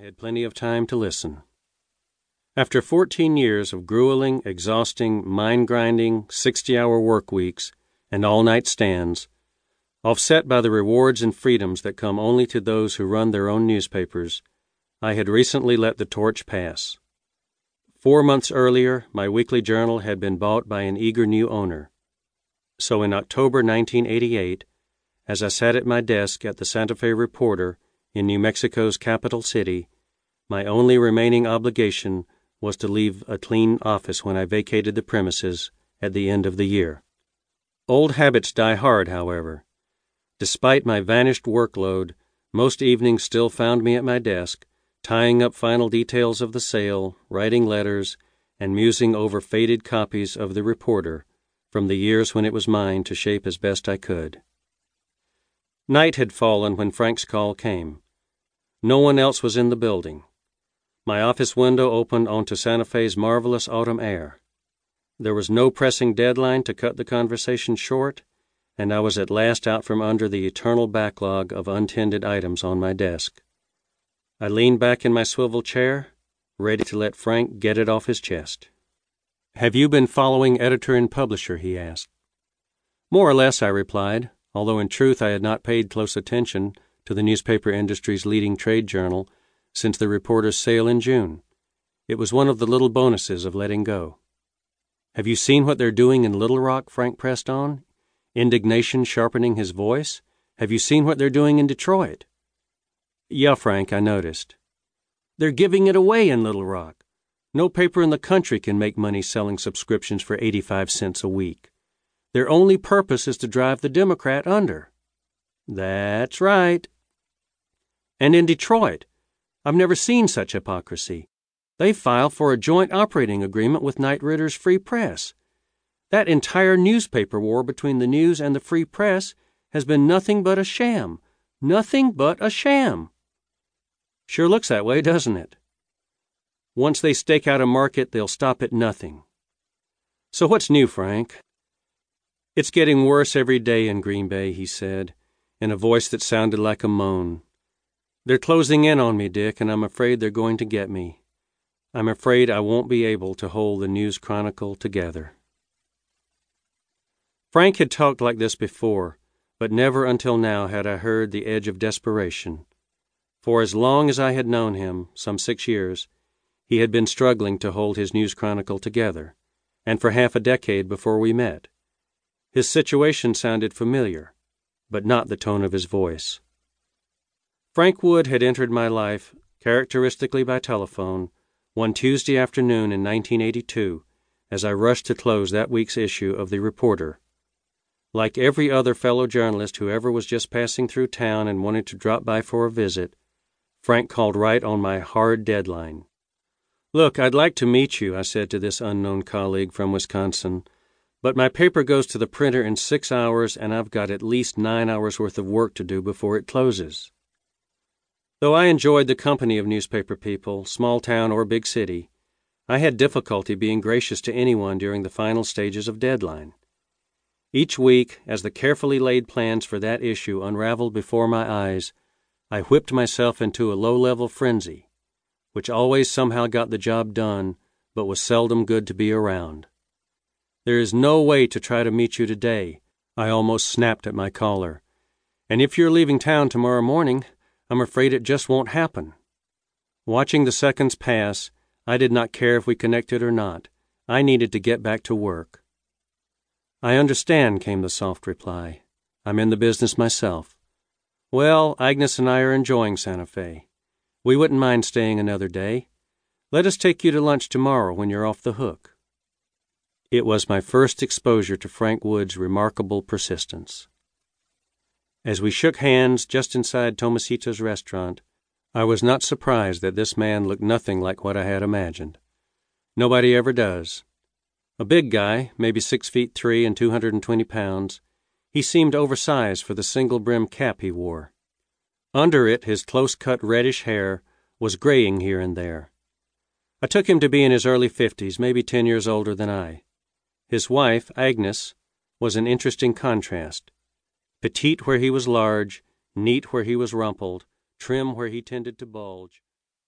I had plenty of time to listen. After 14 years of grueling, exhausting, mind grinding, 60 hour work weeks and all night stands, offset by the rewards and freedoms that come only to those who run their own newspapers, I had recently let the torch pass. Four months earlier, my weekly journal had been bought by an eager new owner. So in October 1988, as I sat at my desk at the Santa Fe Reporter in New Mexico's capital city, my only remaining obligation was to leave a clean office when I vacated the premises at the end of the year. Old habits die hard, however. Despite my vanished workload, most evenings still found me at my desk, tying up final details of the sale, writing letters, and musing over faded copies of The Reporter from the years when it was mine to shape as best I could. Night had fallen when Frank's call came. No one else was in the building. My office window opened onto Santa Fe's marvelous autumn air. There was no pressing deadline to cut the conversation short, and I was at last out from under the eternal backlog of untended items on my desk. I leaned back in my swivel chair, ready to let Frank get it off his chest. Have you been following editor and publisher? he asked. More or less, I replied, although in truth I had not paid close attention to the newspaper industry's leading trade journal since the reporter's sale in June. It was one of the little bonuses of letting go. Have you seen what they're doing in Little Rock? Frank pressed on, indignation sharpening his voice. Have you seen what they're doing in Detroit? Yeah, Frank, I noticed. They're giving it away in Little Rock. No paper in the country can make money selling subscriptions for 85 cents a week. Their only purpose is to drive the Democrat under. That's right. And in Detroit, I've never seen such hypocrisy. They filed for a joint operating agreement with Knight Ridder's Free Press. That entire newspaper war between the News and the Free Press has been nothing but a sham. Nothing but a sham. Sure looks that way, doesn't it? Once they stake out a market, they'll stop at nothing. So what's new, Frank? It's getting worse every day in Green Bay, he said, in a voice that sounded like a moan. They're closing in on me, Dick, and I'm afraid they're going to get me. I'm afraid I won't be able to hold the News Chronicle together. Frank had talked like this before, but never until now had I heard the edge of desperation. For as long as I had known him, some six years, he had been struggling to hold his News Chronicle together, and for half a decade before we met. His situation sounded familiar, but not the tone of his voice. Frank Wood had entered my life, characteristically by telephone, one Tuesday afternoon in 1982 as I rushed to close that week's issue of The Reporter. Like every other fellow journalist who ever was just passing through town and wanted to drop by for a visit, Frank called right on my hard deadline. Look, I'd like to meet you, I said to this unknown colleague from Wisconsin, but my paper goes to the printer in six hours and I've got at least nine hours worth of work to do before it closes. Though I enjoyed the company of newspaper people, small town or big city, I had difficulty being gracious to anyone during the final stages of deadline. Each week, as the carefully laid plans for that issue unraveled before my eyes, I whipped myself into a low level frenzy, which always somehow got the job done, but was seldom good to be around. There is no way to try to meet you today, I almost snapped at my caller. And if you're leaving town tomorrow morning, I'm afraid it just won't happen. Watching the seconds pass, I did not care if we connected or not. I needed to get back to work. I understand, came the soft reply. I'm in the business myself. Well, Agnes and I are enjoying Santa Fe. We wouldn't mind staying another day. Let us take you to lunch tomorrow when you're off the hook. It was my first exposure to Frank Wood's remarkable persistence. As we shook hands just inside Tomasita's restaurant, I was not surprised that this man looked nothing like what I had imagined. Nobody ever does. A big guy, maybe six feet three and 220 pounds, he seemed oversized for the single brim cap he wore. Under it, his close cut reddish hair was graying here and there. I took him to be in his early fifties, maybe ten years older than I. His wife, Agnes, was an interesting contrast petite where he was large, neat where he was rumpled, trim where he tended to bulge.